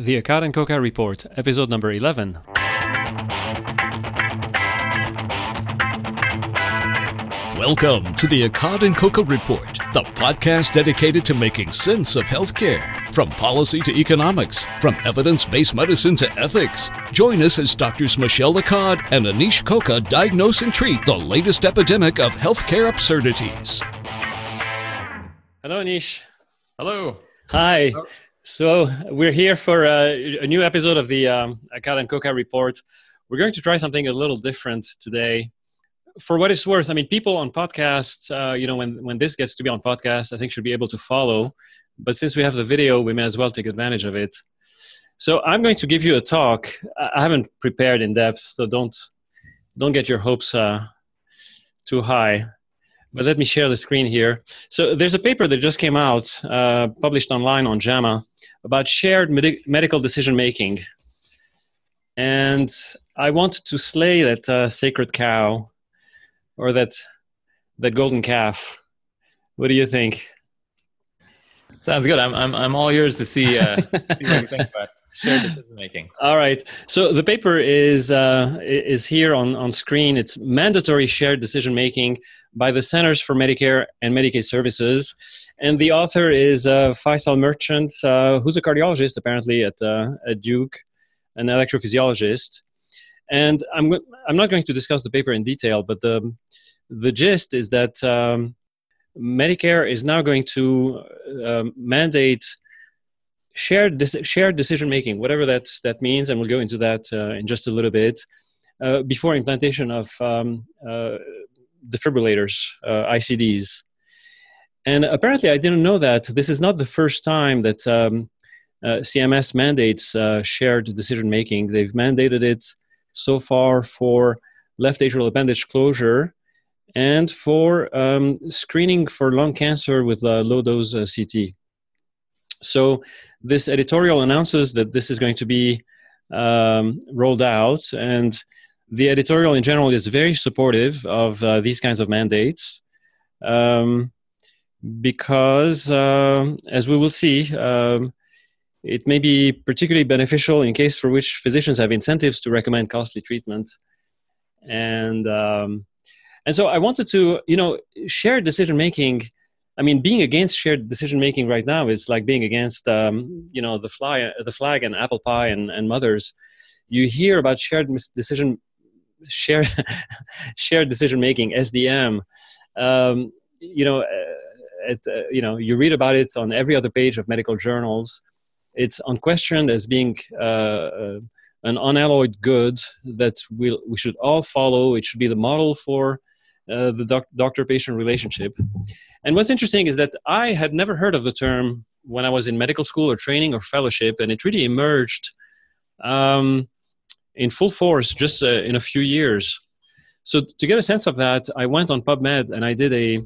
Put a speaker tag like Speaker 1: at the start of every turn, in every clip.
Speaker 1: The Accad and Koka Report, episode number 11.
Speaker 2: Welcome to the Accad and Koka Report, the podcast dedicated to making sense of healthcare, from policy to economics, from evidence-based medicine to ethics. Join us as Drs. Michel Accad and Anish Koka diagnose and treat the latest epidemic of healthcare absurdities.
Speaker 1: Hello, Anish.
Speaker 3: Hello.
Speaker 1: Hi. So we're here for a, a new episode of the um, Accad and Koka Report. We're going to try something a little different today. For what it's worth, I mean, people on podcasts, uh, you know, when when this gets to be on podcast, I think should be able to follow. But since we have the video, we may as well take advantage of it. So I'm going to give you a talk. I haven't prepared in depth, so don't don't get your hopes uh, too high. But let me share the screen here. So there's a paper that just came out, uh, published online on JAMA, about shared med- medical decision making. And I want to slay that uh, sacred cow or that that golden calf. What do you think?
Speaker 3: Sounds good. I'm I'm I'm all yours to see, uh, see what you think about shared decision making.
Speaker 1: All right. So the paper is uh, is here on on screen. It's mandatory shared decision making by the Centers for Medicare and Medicaid Services, and the author is uh, Faisal Merchant, uh, who's a cardiologist apparently at uh, at Duke, an electrophysiologist. And I'm I'm not going to discuss the paper in detail, but the the gist is that um, Medicare is now going to uh, mandate shared shared decision making, whatever that that means, and we'll go into that uh, in just a little bit. Uh, before implantation of um, defibrillators, uh, ICDs, and apparently I didn't know that this is not the first time that um, uh, CMS mandates shared decision making. They've mandated it so far for left atrial appendage closure and for um, screening for lung cancer with uh, low dose uh, CT. So, this editorial announces that this is going to be um, rolled out, and the editorial in general is very supportive of uh, these kinds of mandates um, because, uh, as we will see, um, it may be particularly beneficial in case for which physicians have incentives to recommend costly treatment. And um, and so I wanted to, you know, share decision making. I mean, being against shared decision making right now is like being against, um, you know, the fly, the flag, and apple pie and, and mothers. You hear about shared decision, shared shared decision making (SDM). Um, you know, it, uh, you know, you read about it on every other page of medical journals it's unquestioned as being uh, uh, an unalloyed good that we we should all follow. It should be the model for uh, the doc- doctor-patient relationship. And what's interesting is that I had never heard of the term when I was in medical school or training or fellowship, and it really emerged um, in full force just uh, in a few years. So to get a sense of that, I went on PubMed and I did a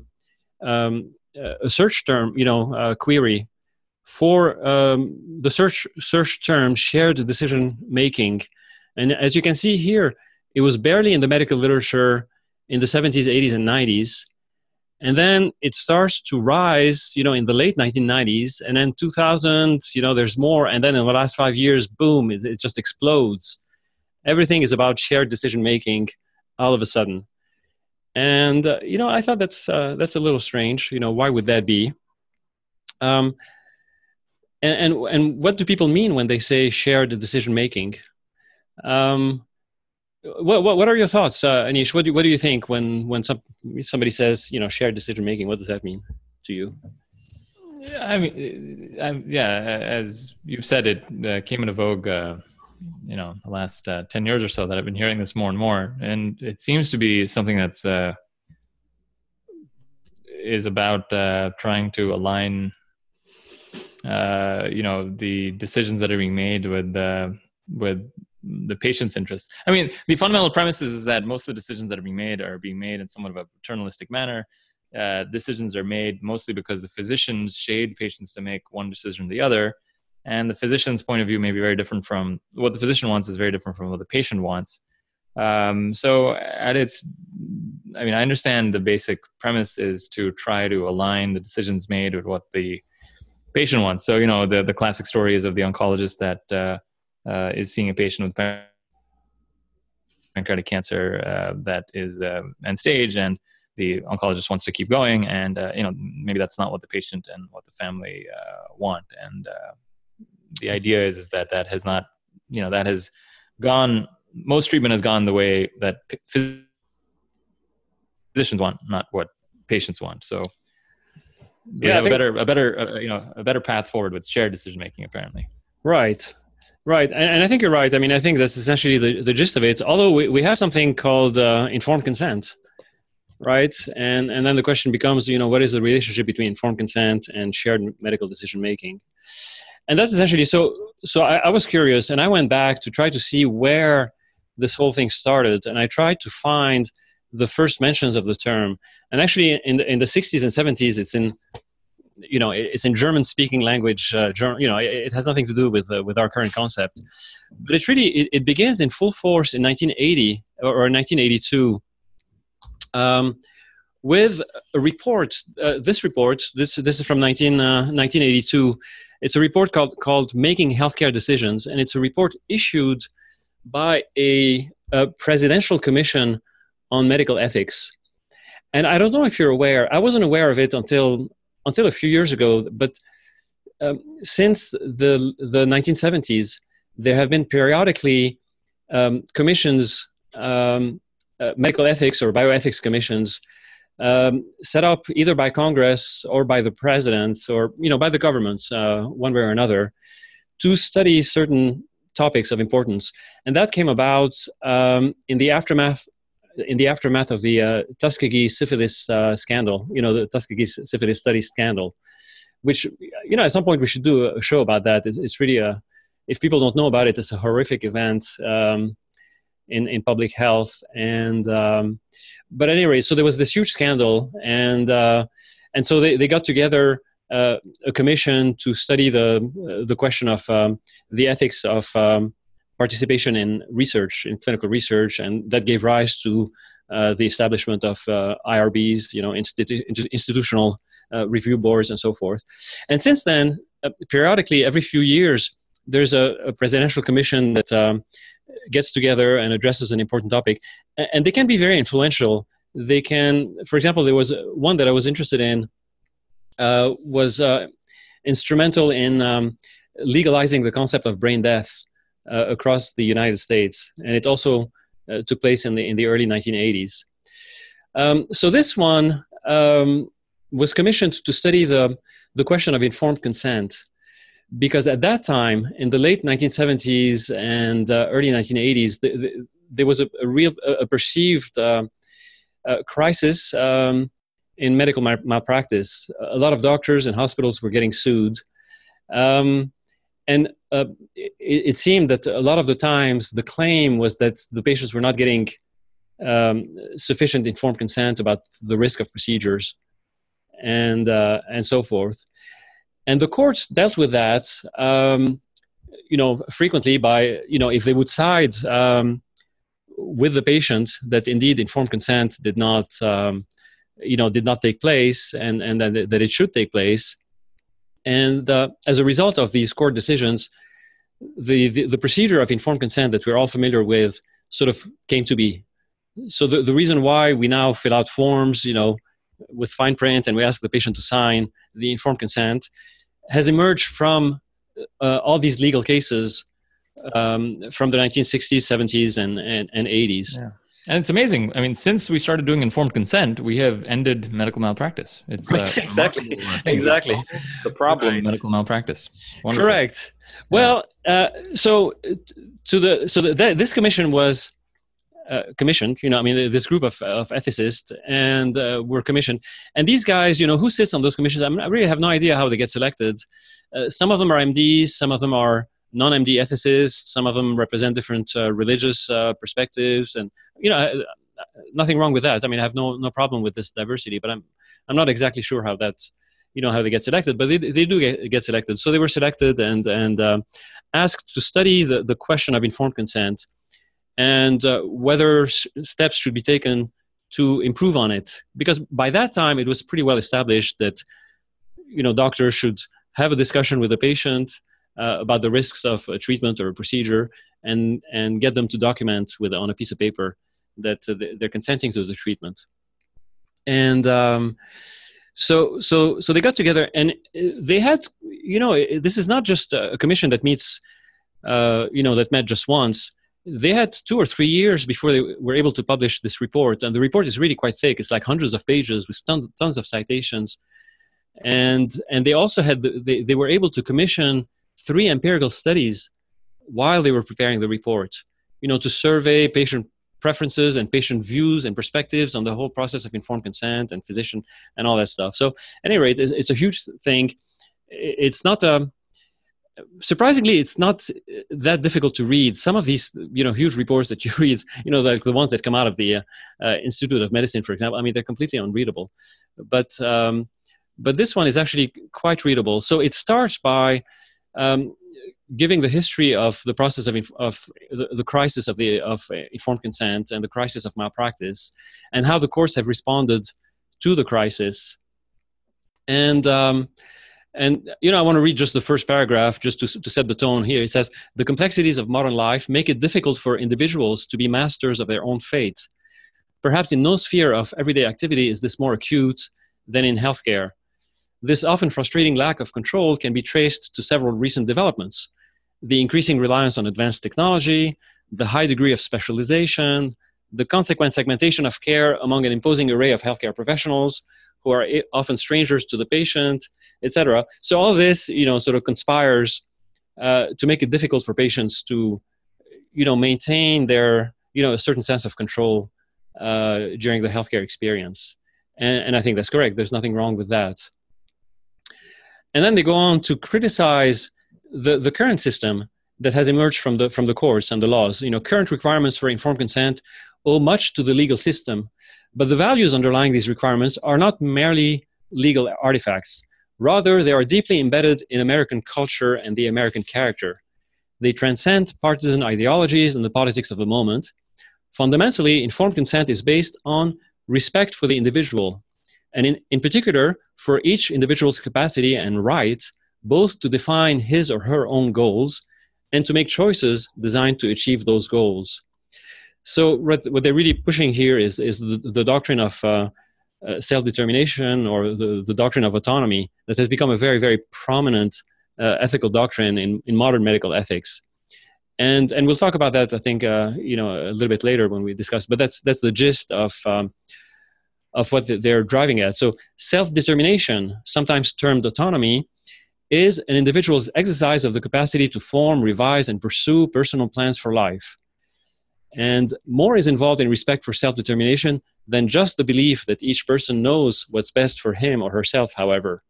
Speaker 1: um, a search term, you know, uh, query for um, the search search term shared decision making. And as you can see here it was barely in the medical literature in the 70s 80s and 90s and then it starts to rise you know in the late 1990s and then 2000 you know there's more. And then in the last five years boom it, it just explodes everything is about shared decision making all of a sudden and uh, you know i thought that's uh, that's a little strange you know why would that be um, and, and, and what do people mean when they say shared decision making? Um, what, what, what are your thoughts, uh, Anish? What do, what do you think when, when some, somebody says, you know, shared decision making? What does that mean to you?
Speaker 3: I mean, I'm, yeah, as you've said, it uh, came into vogue, uh, you know, the last uh, 10 years or so that I've been hearing this more and more. And it seems to be something that's, uh, is about uh, trying to align uh, you know the decisions that are being made with uh, with the patient's interest. I mean, the fundamental premise is, that most of the decisions that are being made are being made in somewhat of a paternalistic manner. Uh, decisions are made mostly because the physicians shade patients to make one decision or the other, and the physician's point of view may be very different from what the physician wants is very different from what the patient wants. Um, so, at its, I mean, I understand the basic premise is to try to align the decisions made with what the patient wants. So you know the the classic story is of the oncologist that uh, uh, is seeing a patient with pancreatic cancer uh, that is uh, end stage, and the oncologist wants to keep going, and uh, you know maybe that's not what the patient and what the family uh, want, and the idea is is that that has not you know that has gone most treatment has gone the way that physicians want, not what patients want. So we yeah, have a better, a better, uh, you know, a better path forward with shared decision making. Apparently,
Speaker 1: right, right, and, and, I think you're right. I mean, I think that's essentially the, the gist of it. Although we, we have something called uh, informed consent, right, and and then the question becomes, you know, what is the relationship between informed consent and shared medical decision making? And that's essentially so. So I, I was curious, and I went back to try to see where this whole thing started, and I tried to find the first mentions of the term. And actually, in the, in the 60s and 70s, it's in you know it's in German speaking language. Uh, you know, it, it, has nothing to do with uh, with our current concept. But it really it, it, begins in full force in 1980 or, or 1982. Um, with a report, uh, this report, this this is from 19, 1982. Uh, it's a report called called "Making Healthcare Decisions," and it's a report issued by a, a presidential commission on medical ethics. And I don't know if you're aware, I wasn't aware of it until, until a few years ago, but um, since the, the 1970s, there have been periodically um, commissions, um, uh, medical ethics or bioethics commissions, um, set up either by Congress or by the president or you know by the governments, uh, one way or another, to study certain topics of importance. And that came about um, in the aftermath in the aftermath of the uh, Tuskegee syphilis uh, scandal, you know, the Tuskegee syphilis study scandal, which, you know, at some point we should do a show about that. It's, really a, if people don't know about it, it's a horrific event um, in, in public health. And, um, but anyway, so there was this huge scandal and, uh, and so they, they got together uh, a commission to study the, the question of um, the ethics of um, participation in research, in clinical research, and that gave rise to uh, the establishment of uh, IRBs, you know, institu- institutional uh, review boards and so forth. And since then, uh, periodically, every few years, there's a, a presidential commission that um, gets together and addresses an important topic, and they can be very influential. They can, for example, there was one that I was interested in uh, was uh, instrumental in um, legalizing the concept of brain death uh, across the United States, and it also uh, took place in the in the early 1980s. Um, so this one um, was commissioned to study the the question of informed consent, because at that time, in the late 1970s and uh, early 1980s, the, the, there was a, a real a perceived uh, uh, crisis. Um, in medical malpractice, a lot of doctors and hospitals were getting sued, um, and uh, it, it, seemed that a lot of the times the claim was that the patients were not getting um, sufficient informed consent about the risk of procedures and uh, and so forth and the courts dealt with that um, you know frequently by you know if they would side um, with the patient that indeed informed consent did not um, you know did not take place and and that, that it should take place and uh, as a result of these court decisions, the, the, the, procedure of informed consent that we're all familiar with sort of came to be. So the, the reason why we now fill out forms, you know, with fine print and we ask the patient to sign the informed consent has emerged from uh, all these legal cases um, from the 1960s, 70s, and, and, and 80s. Yeah.
Speaker 3: And it's amazing. I mean, since we started doing informed consent, we have ended medical malpractice. It's
Speaker 1: uh, exactly exactly
Speaker 3: the problem. Right. Medical malpractice.
Speaker 1: Wonderful. Correct. Well, uh, so to the so the, this commission was uh, commissioned. You know, I mean, this group of, of ethicists and uh, were commissioned. And these guys, you know, who sits on those commissions? I, mean, I really have no idea how they get selected. Uh, some of them are MDs. Some of them are non-MD ethicists. Some of them represent different uh, religious uh, perspectives, and you know, nothing wrong with that. I mean, I have no no problem with this diversity, but I'm I'm not exactly sure how that you know how they get selected, but they they do get, get selected. So they were selected and and uh, asked to study the the question of informed consent and uh, whether steps should be taken to improve on it. Because by that time, it was pretty well established that you know doctors should have a discussion with the patient uh, about the risks of a treatment or a procedure, and and get them to document with on a piece of paper that uh, they're consenting to the treatment. And um, so so so they got together, and uh, they had you know this is not just a commission that meets uh, you know that met just once they had two or three years before they were able to publish this report and the report is really quite thick. It's like hundreds of pages with tons, tons of citations. And and they also had the, they, they were able to commission three empirical studies while they were preparing the report you know to survey patient preferences and patient views and perspectives on the whole process of informed consent and physician and all that stuff. So at any rate it's, it's a huge thing. It's not a surprisingly it's not that difficult to read. Some of these you know huge reports that you read you know like the ones that come out of the uh, uh, institute of medicine for example i mean they're completely unreadable. But um, but this one is actually quite readable. So it starts by um, giving the history of the process of, of the, the, crisis of the of informed consent and the crisis of malpractice and how the courts have responded to the crisis. And um, and you know, I want to read just the first paragraph just to, to set the tone here. It says, "The complexities of modern life make it difficult for individuals to be masters of their own fate. Perhaps in no sphere of everyday activity is this more acute than in healthcare. This often frustrating lack of control can be traced to several recent developments: the increasing reliance on advanced technology, the high degree of specialization, the consequent segmentation of care among an imposing array of healthcare professionals." who are often strangers to the patient, etc. So all this, you know, sort of conspires uh, to make it difficult for patients to, you know, maintain their, you know, a certain sense of control uh, during the healthcare experience. And, and I think that's correct. There's nothing wrong with that. And then they go on to criticize the, the current system that has emerged from the from the courts and the laws. You know, current requirements for informed consent owe much to the legal system, but the values underlying these requirements are not merely legal artifacts. Rather, they are deeply embedded in American culture and the American character. They transcend partisan ideologies and the politics of the moment. Fundamentally, informed consent is based on respect for the individual, and in, in particular, for each individual's capacity and right both to define his or her own goals and to make choices designed to achieve those goals. So what, they're really pushing here is, is the, the doctrine of uh, uh, self-determination or the, the doctrine of autonomy that has become a very, very prominent uh, ethical doctrine in, in modern medical ethics. And, and we'll talk about that, I think, uh, you know, a little bit later when we discuss, but that's, that's the gist of, um, of what they're driving at. So self-determination, sometimes termed autonomy, is an individual's exercise of the capacity to form, revise, and pursue personal plans for life. And more is involved in respect for self determination than just the belief that each person knows what's best for him or herself, however.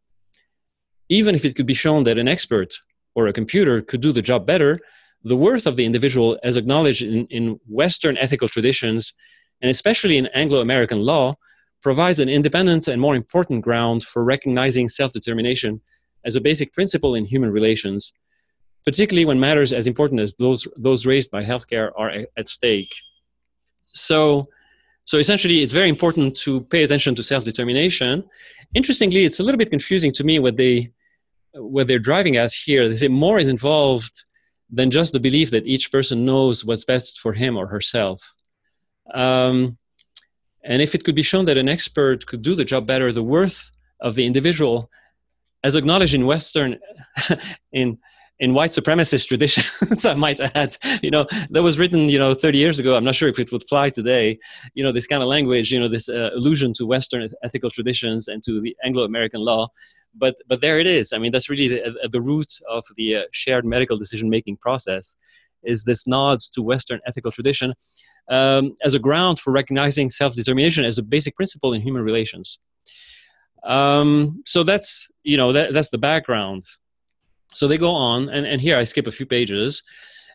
Speaker 1: Even if it could be shown that an expert or a computer could do the job better, the worth of the individual, as acknowledged in, in Western ethical traditions, and especially in Anglo American law, provides an independent and more important ground for recognizing self determination as a basic principle in human relations particularly when matters as important as those those raised by healthcare are at stake. So, so essentially, it's very important to pay attention to self-determination. Interestingly, it's a little bit confusing to me what they what they're driving at here. They say more is involved than just the belief that each person knows what's best for him or herself. Um, and if it could be shown that an expert could do the job better, the worth of the individual, as acknowledged in Western, in in white supremacist traditions, I might add, you know, that was written, you know, 30 years ago. I'm not sure if it would fly today. You know, this kind of language, you know, this uh, allusion to Western ethical traditions and to the Anglo-American law. But but there it is. I mean, that's really the, at the root of the uh, shared medical decision-making process. Is this nod to Western ethical tradition um, as a ground for recognizing self-determination as a basic principle in human relations? Um, so that's you know that, that's the background so they go on, and, and here I skip a few pages.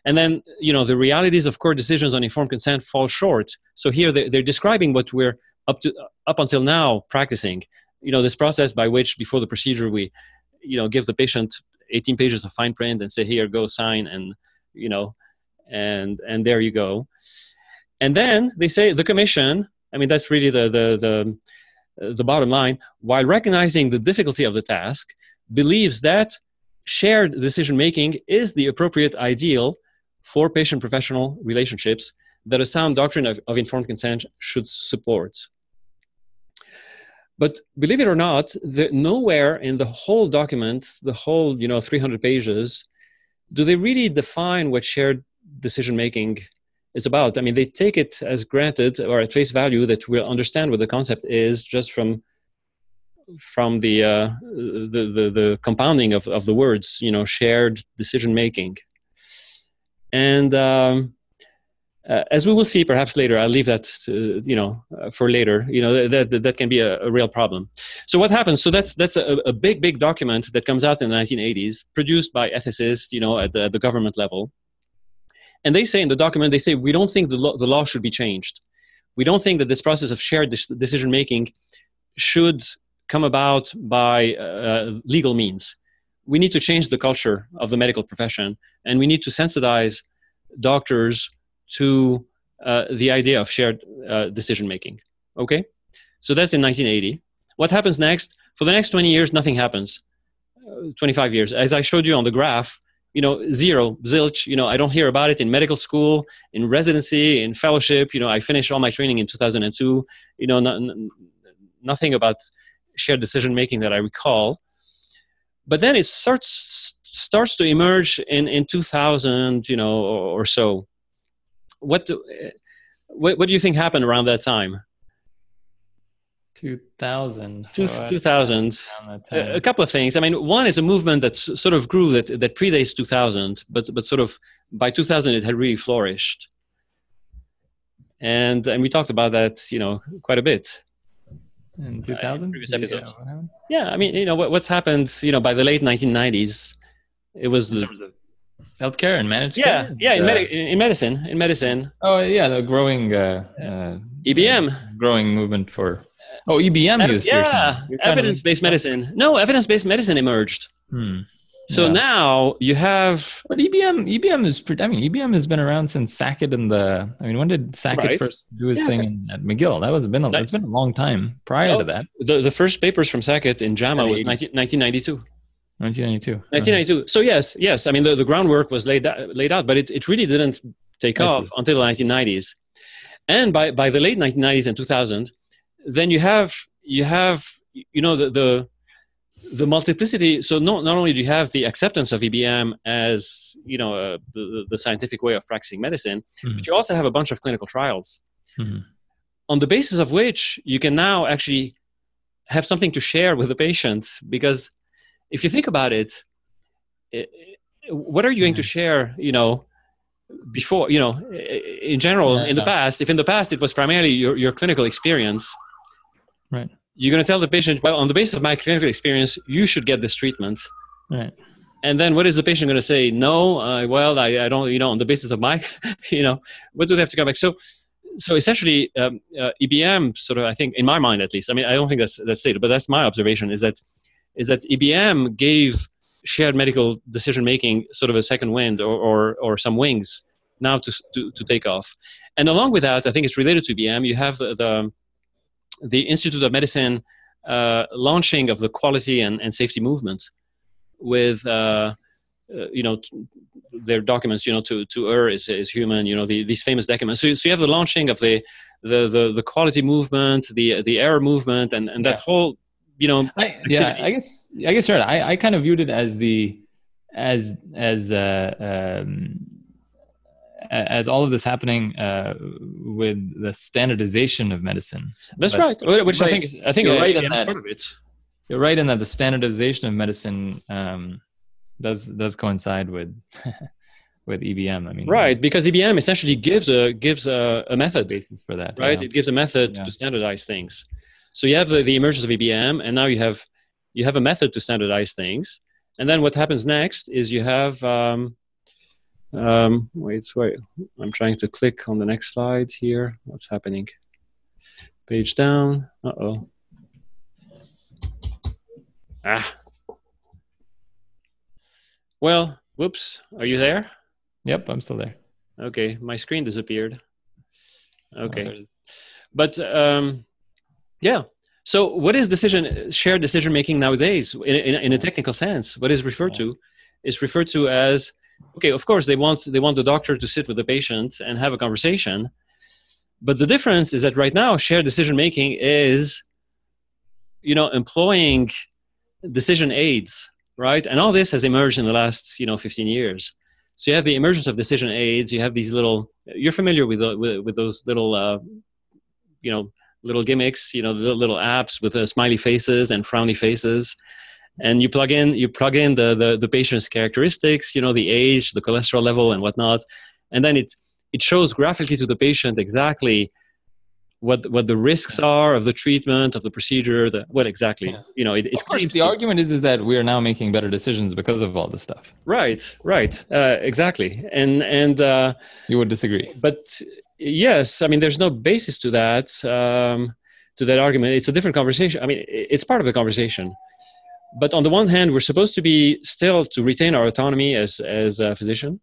Speaker 1: And then, you know, the realities of court decisions on informed consent fall short. So here they're, they're describing what we're up to up until now practicing. You know, this process by which before the procedure we, you know, give the patient 18 pages of fine print and say, here, go sign, and you know, and and there you go. And then they say the commission. I mean, that's really the the the Uh, the bottom line. While recognizing the difficulty of the task, believes that shared decision making is the appropriate ideal for patient professional relationships that a sound doctrine of, of informed consent should support. But believe it or not, the, nowhere in the whole document, the whole you know 300 pages, do they really define what shared decision making is about. I mean, they take it as granted or at face value that we'll understand what the concept is just from from the uh, the, the, the compounding of of the words, you know, shared decision making, and. Um, uh, as we will see perhaps later i'll leave that to, you know uh, for later you know that, that, that can be a, a, real problem so what happens so that's that's a, a, big big document that comes out in the 1980s produced by ethicists you know at the, at the government level and they say in the document they say we don't think the law, the law should be changed we don't think that this process of shared decision making should come about by uh, legal means we need to change the culture of the medical profession and we need to sensitize doctors to uh, the idea of shared uh, decision making. Okay? So that's in 1980. What happens next? For the next 20 years, nothing happens. Uh, 25 years. As I showed you on the graph, you know, zero, zilch. You know, I don't hear about it in medical school, in residency, in fellowship. You know, I finished all my training in 2002. You know, nothing about shared decision making that I recall. But then it starts starts to emerge in in 2000, you know, or, or so what do eh, what, what do you think happened around that time
Speaker 3: 2000
Speaker 1: Two, 2000 a, a couple of things. I mean one is a movement that sort of grew that that predates 2000 but but sort of by 2000 it had really flourished. And and we talked about that you know quite a bit.
Speaker 3: In 2000 uh,
Speaker 1: previous episodes. Yeah, yeah i mean you know what, what's happened you know by the late 1990s it was the
Speaker 3: healthcare and managed
Speaker 1: yeah
Speaker 3: care?
Speaker 1: yeah in, med- in medicine in medicine.
Speaker 3: Oh yeah the growing uh, uh,
Speaker 1: ebm
Speaker 3: growing movement for oh ebm
Speaker 1: use yeah evidence-based medicine no evidence-based medicine emerged
Speaker 3: hmm.
Speaker 1: so yeah. now you have
Speaker 3: but ebm ebm is i mean ebm has been around since sackett and the i mean when did sackett right. first do his yeah. thing at mcgill that was been a, it's been a long time prior to that
Speaker 1: the, the first papers from sackett in jama was 19, 1992
Speaker 3: 1992.
Speaker 1: 1992. So yes, yes. I mean, the, the groundwork was laid laid out, but it, it really didn't take I off see. until the 1990s. And by, by the late 1990s and 2000, then you have you have you know the the, the multiplicity. So not not only do you have the acceptance of EBM as you know uh, the the scientific way of practicing medicine, mm-hmm. but you also have a bunch of clinical trials. Mm-hmm. On the basis of which you can now actually have something to share with the patient because if you think about it, it what are you going to mm-hmm. share you know before you know in general in the past if in the past it was primarily your, your clinical experience
Speaker 3: right.
Speaker 1: You're going to tell the patient well on the basis of my clinical experience you should get this treatment.
Speaker 3: Right.
Speaker 1: And then what is the patient going to say? No uh, well I, I don't you know on the basis of my you know what do they have to come back? So so essentially um, uh, ebm sort of i think in my mind at least i mean i don't think that's that's stated but that's my observation is that is that EBM gave shared medical decision making sort of a second wind or, or, or some wings now to, to, to, take off. And along with that, I think it's related to EBM, you have the, the, the Institute of Medicine uh, launching of the quality and, and safety movement with, uh, uh, you know, t- their documents, you know, to, to err is, is human, you know, the, these famous documents. So, so you have the launching of the, the, the, the quality movement, the, the error movement, and, and that yeah. whole you know
Speaker 3: I, yeah i guess i guess right I, I kind of viewed it as the as as uh um as all of this happening uh, with the standardization of medicine.
Speaker 1: That's but, right. Which right. I think is, I think
Speaker 3: you're right in that. Part of it. You're right in that the standardization of medicine um, does does coincide with with EBM. I mean,
Speaker 1: right, because EBM essentially gives a gives a, a method
Speaker 3: basis for that.
Speaker 1: Right, yeah. it gives a method yeah. to standardize things. So you have the, the emergence of EBM, and now you have you have a method to standardize things. And then what happens next is you have um, um, wait, wait. I'm trying to click on the next slide here. What's happening? Page down. Uh oh. Ah. Well, whoops. Are you there?
Speaker 3: Yep, I'm still there.
Speaker 1: Okay, my screen disappeared. Okay, but um, yeah. So, what is decision shared decision making nowadays in, in, in, a technical sense? What is referred to is referred to as okay. Of course, they want they want the doctor to sit with the patient and have a conversation, but the difference is that right now, shared decision making is, you know, employing decision aids, right? And all this has emerged in the last you know 15 years. So you have the emergence of decision aids. You have these little. You're familiar with with, with those little, uh, you know little gimmicks, you know, little, little apps with uh, smiley faces and frowny faces. And you plug in, you plug in the, the, the patient's characteristics, you know, the age, the cholesterol level, and whatnot, and then it it shows graphically to the patient exactly what what the risks are of the treatment of the procedure the what exactly yeah. you know it,
Speaker 3: of course the argument is is that we are now making better decisions because of all this stuff.
Speaker 1: Right right uh, exactly. And and uh,
Speaker 3: you would disagree.
Speaker 1: but yes i mean there's no basis to that um, to that argument. It's a different conversation. I mean it's part of the conversation but on the one hand we're supposed to be still to retain our autonomy as as a physician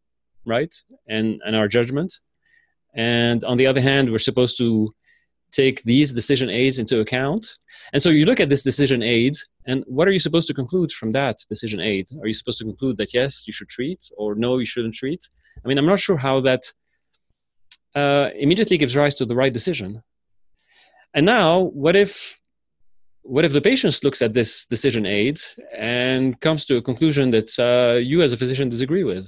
Speaker 1: right? And and our judgment. And on the other hand we're supposed to take these decision aids into account. And so you look at this decision aid and what are you supposed to conclude from that decision aid? Are you supposed to conclude that yes you should treat or no you shouldn't treat? I mean i'm not sure how that uh, immediately gives rise to the right decision. And now, what if what if the patient looks at this decision aid and comes to a conclusion that uh, you as a physician disagree with?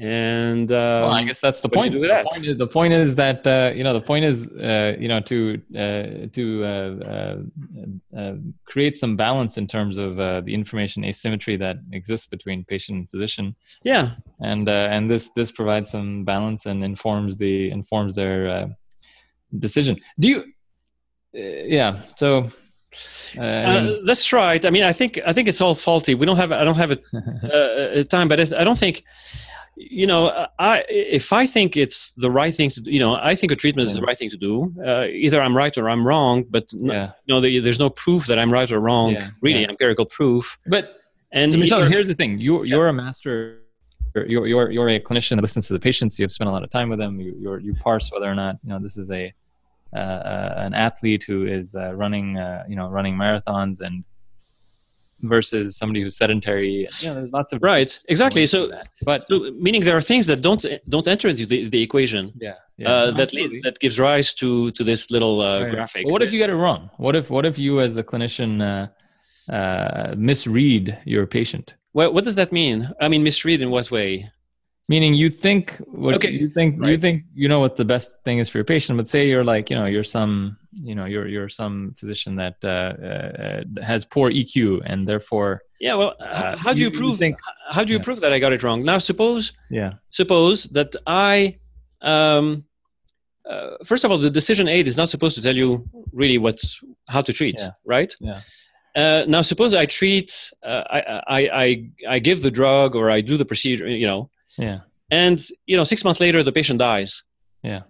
Speaker 1: and um,
Speaker 3: well, I guess that's the point. The point, is, the point is that uh, you know the point is uh, you know to uh, to uh, uh, uh, create some balance in terms of the information asymmetry that exists between patient and physician.
Speaker 1: Yeah,
Speaker 3: and and this this provides some balance and informs the informs their decision. Do you? Yeah. So.
Speaker 1: I mean, that's right. I mean, I think I think it's all faulty. We don't have I don't have a, time, but I don't think you know, I if I think it's the right thing to do, you know, I think a treatment yeah. is the right thing to do. Uh, either I'm right or I'm wrong, but yeah. no, you know, there's no proof that I'm right or wrong. Yeah. Really, empirical proof.
Speaker 3: But and so Michel, here's the thing: you you're a master. You're, you're you're a clinician that listens to the patients. You've spent a lot of time with them. You you you parse whether or not you know this is a uh, uh, an athlete who is uh, running uh, you know running marathons and versus somebody who's sedentary. You know, there's lots of
Speaker 1: right, exactly. So, but so, meaning there are things that don't don't enter into the, the equation.
Speaker 3: Yeah,
Speaker 1: yeah uh, that leads, that gives rise to to this little uh, right. graphic.
Speaker 3: Well, what if you get it wrong? What if what if you as the clinician uh, uh, misread your patient?
Speaker 1: Well, what does that mean? I mean, misread in what way?
Speaker 3: Meaning you think what okay. you think right. you think you know what the best thing is for your patient but say you're like you know you're some you know you're you're some physician that uh, uh, has poor eq and therefore
Speaker 1: yeah well uh, how do you, you prove think, how do you yeah. prove that i got it wrong now suppose
Speaker 3: yeah
Speaker 1: suppose that i um uh, first of all the decision aid is not supposed to tell you really what how to treat
Speaker 3: yeah.
Speaker 1: right
Speaker 3: yeah
Speaker 1: uh, now suppose i treat uh, I, I i i give the drug or i do the procedure you know
Speaker 3: yeah.
Speaker 1: And you know, six months later, the patient dies.
Speaker 3: Yeah.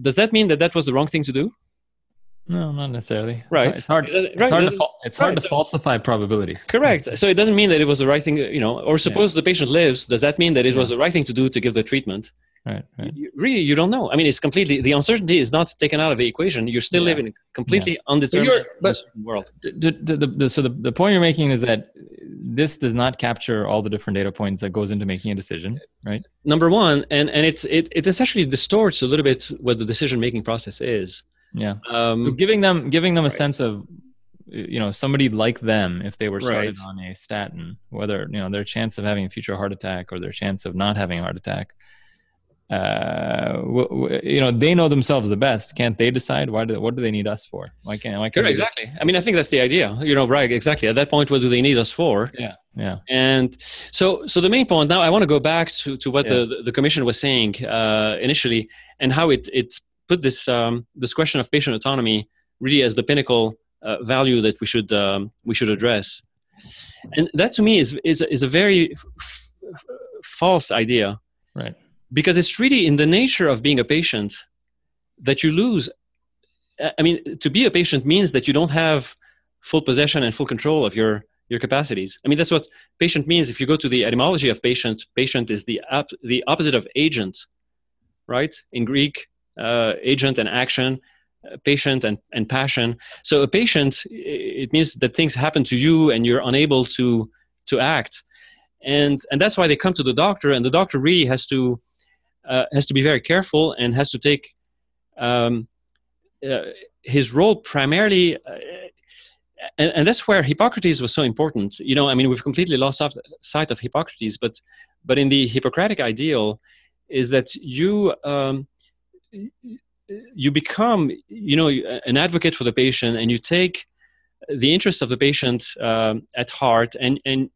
Speaker 1: Does that mean that that was the wrong thing to do?
Speaker 3: No, not necessarily.
Speaker 1: Right.
Speaker 3: It's, hard. It's right. hard, to, it's hard right. to falsify probabilities.
Speaker 1: Correct. So it doesn't mean that it was the right thing. You know, or suppose yeah. the patient lives. Does that mean that it yeah. was the right thing to do to give the treatment?
Speaker 3: Right, right.
Speaker 1: You, really, you don't know. I mean, it's completely the uncertainty is not taken out of the equation. You're still yeah. living in a completely yeah. undetermined but world.
Speaker 3: The, the, the, so the, the point you're making is that this does not capture all the different data points that goes into making a decision, right?
Speaker 1: Number one, and and it's it it essentially distorts a little bit what the decision making process is.
Speaker 3: Yeah. Um, so giving them giving them a right. sense of you know somebody like them if they were started right. on a statin whether you know their chance of having a future heart attack or their chance of not having a heart attack uh, w- w- you know, they know themselves the best. Can't they decide? Why do what do they need us for? Why can't? Why can't
Speaker 1: exactly. I mean, I think that's the idea. You know, right? Exactly. At that point, what do they need us for?
Speaker 3: Yeah, yeah.
Speaker 1: And so, so the main point. Now, I want to go back to to what yeah. the the commission was saying uh, initially, and how it it put this um, this question of patient autonomy really as the pinnacle uh, value that we should um, we should address. And that to me is is is a very f- f- false idea.
Speaker 3: Right
Speaker 1: because it's really in the nature of being a patient that you lose i mean to be a patient means that you don't have full possession and full control of your your capacities. I mean that's what patient means. If you go to the etymology of patient patient is the op- the opposite of agent right? In greek uh, agent and action uh, patient and, and passion. So a patient, it means that things happen to you and you're unable to to act, and and that's why they come to the doctor, and the doctor really has to uh, has to be very careful and has to take um, uh, his role primarily. Uh, and, and, that's where Hippocrates was so important. You know, I mean, we've completely lost sight of Hippocrates, but but in the Hippocratic ideal, is that you um, you become you know an advocate for the patient and you take the interest of the patient um, at heart and and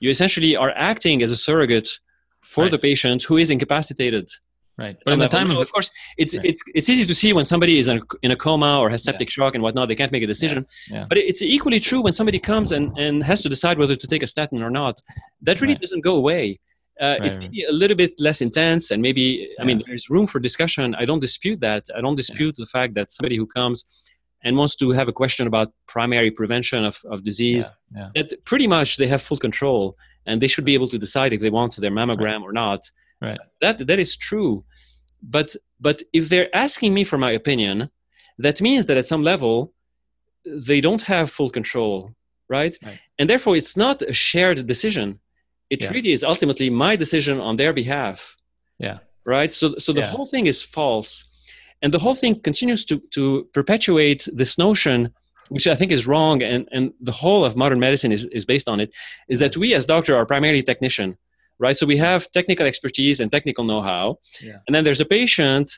Speaker 1: you essentially are acting as a surrogate for right. the patient who is incapacitated
Speaker 3: right but in the time
Speaker 1: of, of course it's right. it's it's easy to see when somebody is in a, in a coma or has septic yeah. shock and whatnot they can't make a decision yeah. Yeah. but it's equally true when somebody comes and and has to decide whether to take a statin or not that really right. doesn't go away uh, it may be a little bit less intense and maybe i mean there's room for discussion i don't dispute that i don't dispute the fact that somebody who comes and wants to have a question about primary prevention of, of disease that pretty much they have full control and they should be able to decide if they want their mammogram
Speaker 3: right.
Speaker 1: or not.
Speaker 3: Right.
Speaker 1: That that is true. But but if they're asking me for my opinion that means that at some level they don't have full control right, right. and therefore it's not a shared decision. It yeah. really is ultimately my decision on their behalf.
Speaker 3: Yeah.
Speaker 1: Right? So so the yeah. whole thing is false. And the whole thing continues to to perpetuate this notion which i think is wrong and and the whole of modern medicine is, is based on it is that we as doctor are primarily technician right? So we have technical expertise and technical know-how. Yeah. and then there's a patient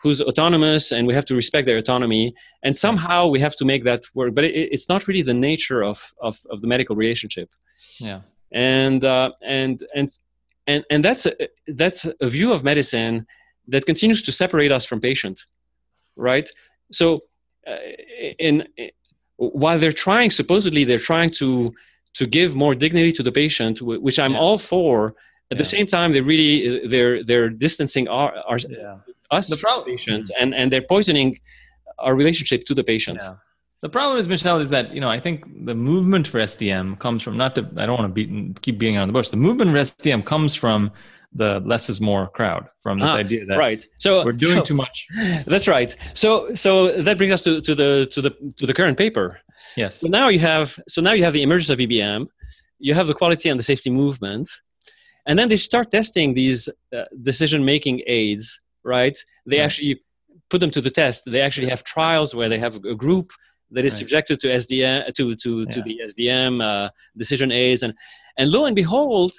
Speaker 1: who's autonomous and we have to respect their autonomy and somehow we have to make that work but it, it's not really the nature of, of, of the medical relationship.
Speaker 3: Yeah.
Speaker 1: And uh, and and and and that's a, that's a view of medicine that continues to separate us from patient right? So uh, in, in while they're trying supposedly they're trying to to give more dignity to the patient which i'm yeah. all for at yeah. the same time they really they're they're distancing our, our yeah. us the problem, patient mm-hmm. and and they're poisoning our relationship to the patients
Speaker 3: the problem is michel is that you know I think the movement for SDM comes from not to I don't want to beat, keep beating on the bush. The movement for SDM comes from the less is more crowd from this ah, idea that
Speaker 1: right. So
Speaker 3: we're doing so, too much.
Speaker 1: that's right. So so that brings us to, to the to the to the current paper.
Speaker 3: Yes.
Speaker 1: So now you have so now you have the emergence of ebm you have the quality and the safety movement and then they start testing these uh, decision making aids right? They right. actually put them to the test. They actually have trials where they have a group that is right. subjected to SDM to to yeah. to the SDM uh, decision aids, and and lo and behold,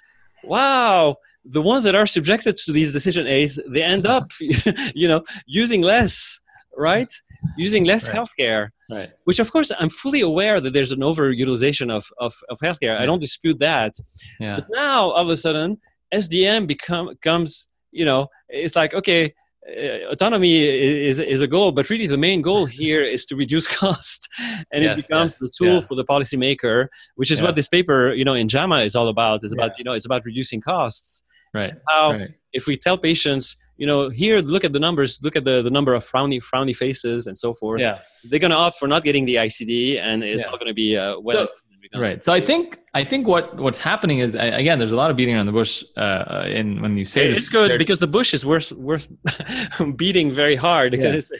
Speaker 1: wow, the ones that are subjected to these decision aids, they end up, you know, using less, right? Using less right. healthcare,
Speaker 3: right.
Speaker 1: which of course I'm fully aware that there's an overutilization of of, of healthcare. I don't dispute that.
Speaker 3: Yeah.
Speaker 1: But now all of a sudden, SDM become comes, you know, it's like okay, uh, autonomy is, is a goal, but really the main goal here is to reduce cost, and yes, it becomes yes, the tool yeah. for the policymaker, which is yeah. what this paper, you know, in JAMA is all about. It's about yeah. you know, it's about reducing costs.
Speaker 3: Right.
Speaker 1: How
Speaker 3: right.
Speaker 1: if we tell patients, you know, here look at the numbers, look at the, the number of frowny frowny faces and so forth.
Speaker 3: Yeah.
Speaker 1: They're going to opt for not getting the ICD, and it's all going to be uh, well. So,
Speaker 3: right so i think i think what what's happening is again there's a lot of beating around the bush uh in when you say
Speaker 1: it's
Speaker 3: this,
Speaker 1: good because the bush is worth worth beating very hard yeah. it's,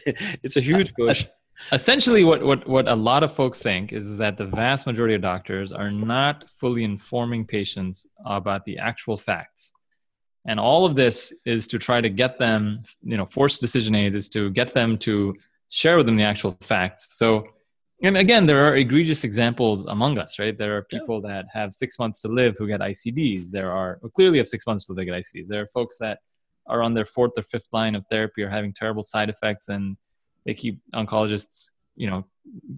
Speaker 1: it's a huge bush
Speaker 3: essentially what, what what a lot of folks think is that the vast majority of doctors are not fully informing patients about the actual facts and all of this is to try to get them you know force decision aids is to get them to share with them the actual facts so and again, there are egregious examples among us, right? There are people that have six months to live who get ICDs. There are well, clearly have six months to live get ICDs. There are folks that are on their fourth or fifth line of therapy are having terrible side effects, and they keep oncologists, you know,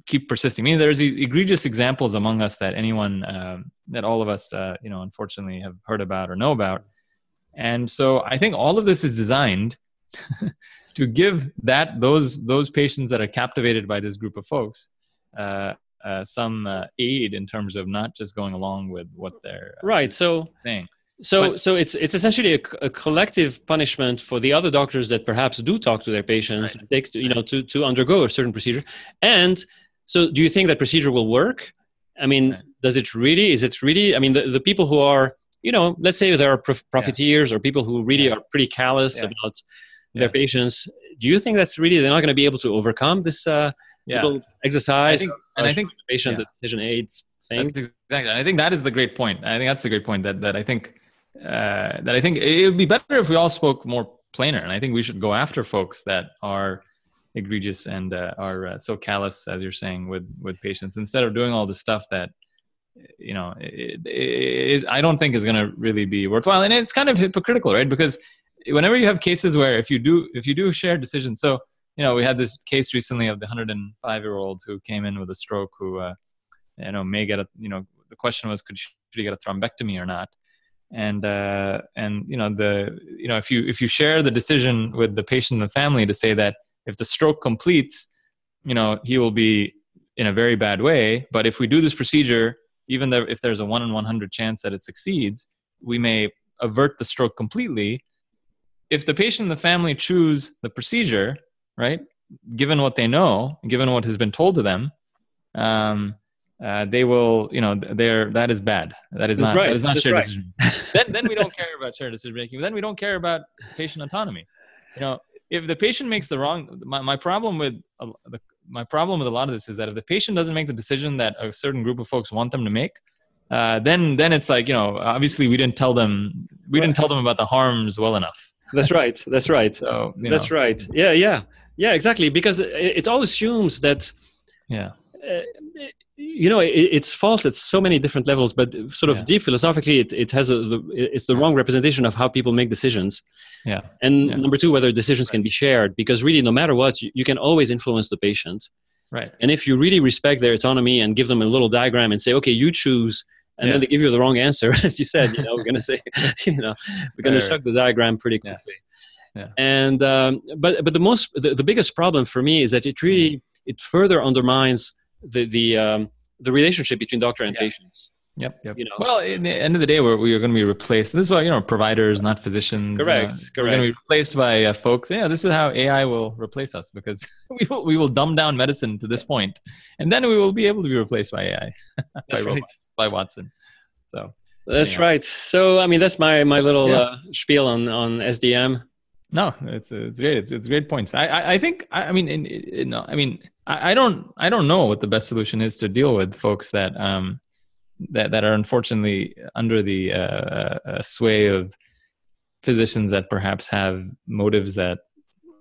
Speaker 3: keep persisting. I mean, there's egregious examples among us that anyone, um, that all of us, uh, you know, unfortunately have heard about or know about. And so I think all of this is designed to give that those those patients that are captivated by this group of folks uh, uh, some uh, aid in terms of not just going along with what they're
Speaker 1: right. So
Speaker 3: thing.
Speaker 1: So, but, so it's it's essentially a, a, collective punishment for the other doctors that perhaps do talk to their patients, right. take you know to to undergo a certain procedure. And so, do you think that procedure will work? I mean, right. does it really? Is it really? I mean, the, the people who are you know, let's say there are prof- profiteers yeah. or people who really yeah. are pretty callous yeah. about their patients. do you think that's really they're not going to be able to overcome this uh,
Speaker 3: Yeah.
Speaker 1: little exercise?
Speaker 3: I think- and I think-
Speaker 1: the patient decision aids thing.
Speaker 3: That's exactly. I think that is the great point. I think that's the great point that that I think uh, that I think it would be better if we all spoke more plainer, and I think we should go after folks that are egregious and uh, are uh, so callous, as you're saying, with with patients, instead of doing all the stuff that you know is. I don't think is going to really be worthwhile, and it's kind of hypocritical, right? Because whenever you have cases where if you do if you do share decisions, so you know we had this case recently of the 105 year old who came in with a stroke who. Uh, you know may get a you know the question was could she, should he get a thrombectomy or not and uh and you know the you know if you if you share the decision with the patient and the family to say that if the stroke completes you know he will be in a very bad way but if we do this procedure even though if there's a 1 in 100 chance that it succeeds we may avert the stroke completely if the patient and the family choose the procedure right given what they know given what has been told to them um, uh, they will, you know, they're that is bad. That is
Speaker 1: That's
Speaker 3: not
Speaker 1: right.
Speaker 3: that is not
Speaker 1: That's
Speaker 3: shared
Speaker 1: right.
Speaker 3: decision. then then we don't care about shared decision making. Then we don't care about patient autonomy. You know, if the patient makes the wrong, my, my problem with the, my problem with a lot of this is that if the patient doesn't make the decision that a certain group of folks want them to make, uh, then then it's like you know, obviously we didn't tell them we didn't tell them about the harms well enough.
Speaker 1: That's right. That's right.
Speaker 3: So you
Speaker 1: That's
Speaker 3: know,
Speaker 1: right. Yeah, yeah, yeah. Exactly. Because it, it all assumes that
Speaker 3: Yeah,
Speaker 1: uh, you know it, it's false at so many different levels but sort of
Speaker 3: Yeah.
Speaker 1: deep philosophically it, it has a the, it's the wrong representation of how people make decisions
Speaker 3: yeah,
Speaker 1: and
Speaker 3: Yeah.
Speaker 1: number two whether decisions can be shared because really no matter what you, you can always influence the patient
Speaker 3: right.
Speaker 1: and if you really respect their autonomy and give them a little diagram and say okay you choose and
Speaker 3: Yeah.
Speaker 1: then they give you the wrong answer as you said you know we're going to say you know we're going
Speaker 3: Right,
Speaker 1: to
Speaker 3: right.
Speaker 1: chuck the diagram pretty quickly
Speaker 3: Yeah.
Speaker 1: and um, but but the most the, the biggest problem for me is that it really it further undermines the the um, the relationship between doctor and
Speaker 3: Yeah.
Speaker 1: patients
Speaker 3: Yep, yep.
Speaker 1: You know.
Speaker 3: well, in the end of the day, we're, we are going to be replaced. This is why you know providers, not physicians.
Speaker 1: Correct,
Speaker 3: uh, We're going to be replaced by uh, folks. Yeah, this is how AI will replace us because we will we will dumb down medicine to this point, and then we will be able to be replaced by AI, by
Speaker 1: right.
Speaker 3: robots, by Watson. So
Speaker 1: That's
Speaker 3: Anyhow.
Speaker 1: right. So I mean, that's my my little
Speaker 3: Yeah.
Speaker 1: uh, spiel on on SDM.
Speaker 3: no, it's it's great. It's it's great points. I I, I think I, I mean in, in, no, I mean I, I don't I don't know what the best solution is to deal with folks that um that that are unfortunately under the uh, uh, sway of physicians that perhaps have motives that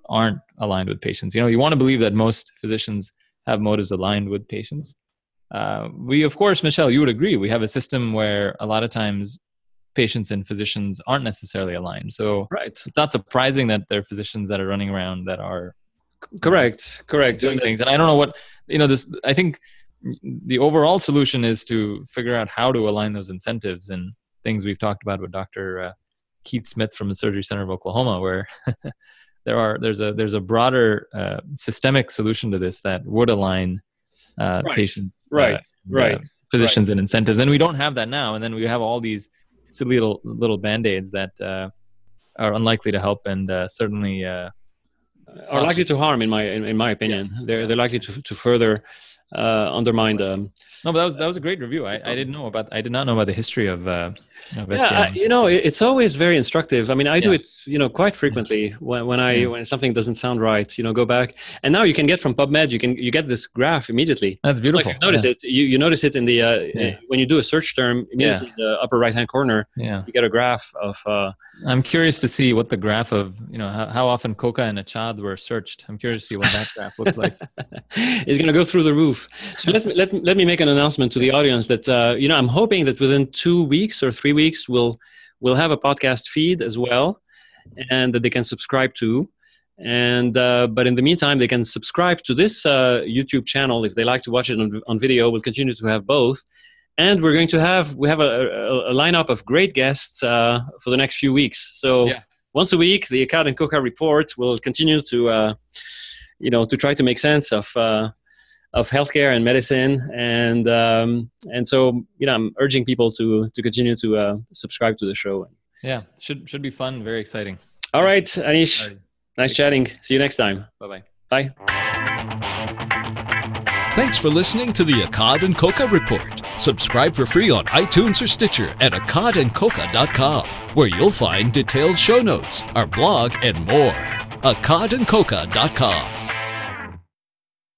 Speaker 3: aren't aligned with patients. You know, you want to believe that most physicians have motives aligned with patients. Uh, we, of course, Michel, you would agree. We have a system where a lot of times patients and physicians aren't necessarily aligned. So
Speaker 1: Right.
Speaker 3: it's not surprising that there are physicians that are running around that are
Speaker 1: Correct. Correct.
Speaker 3: doing things. And I don't know what you know. This I think the overall solution is to figure out how to align those incentives and things we've talked about with Dr. Uh, Keith Smith from the Surgery Center of Oklahoma, where there are there's a there's a broader uh, systemic solution to this that would align uh,
Speaker 1: Right.
Speaker 3: patients, uh,
Speaker 1: Right. Right.
Speaker 3: physicians and incentives, and we don't have that now. And then we have all these silly little little band aids that uh, are unlikely to help, and uh, certainly.
Speaker 1: Are likely to harm, in my in, in my opinion. They're they're likely to to further uh, undermine the.
Speaker 3: No, but that was that was a great review. I, I didn't know about I did not know about the history of uh, of
Speaker 1: Yeah, I- you know, it's always very instructive. I mean, I do it, you know, quite frequently when, when I
Speaker 3: Yeah.
Speaker 1: when something doesn't sound right. You know, go back, and now you can get from PubMed, you can you get this graph immediately.
Speaker 3: That's
Speaker 1: If
Speaker 3: beautiful.
Speaker 1: you notice it, you, you notice it in the uh,
Speaker 3: Yeah.
Speaker 1: when you do a search term immediately in the upper right hand corner.
Speaker 3: Yeah.
Speaker 1: You get a graph of. Uh,
Speaker 3: I'm curious to see what the graph of you know how, how often Koka and Accad were searched. I'm curious to see what that graph looks like.
Speaker 1: is going to go through the roof. So let me let, let me make an announcement to the audience that uh, you know I'm hoping that within two weeks or three weeks we'll we'll have a podcast feed as well, and that they can subscribe to. And uh, but in the meantime, they can subscribe to this uh, YouTube channel if they like to watch it on, on video. We'll continue to have both, and we're going to have we have a, a, a lineup of great guests uh, for the next few weeks. So
Speaker 3: Yeah.
Speaker 1: once a week, the Accad and Koka report will continue to uh, you know to try to make sense of uh, of healthcare and medicine and um, and so you know I'm urging people to to continue to uh, subscribe to the show.
Speaker 3: Yeah, should should be fun. Very exciting.
Speaker 1: All right, Anish,
Speaker 3: Alright.
Speaker 1: nice chatting. See you next time.
Speaker 3: Bye bye.
Speaker 1: Bye.
Speaker 2: Thanks for listening to the Accad and Koka Report. Subscribe for free on iTunes or Stitcher at accadandkoka.com, where you'll find detailed show notes, our blog, and more. accadandkoka.com.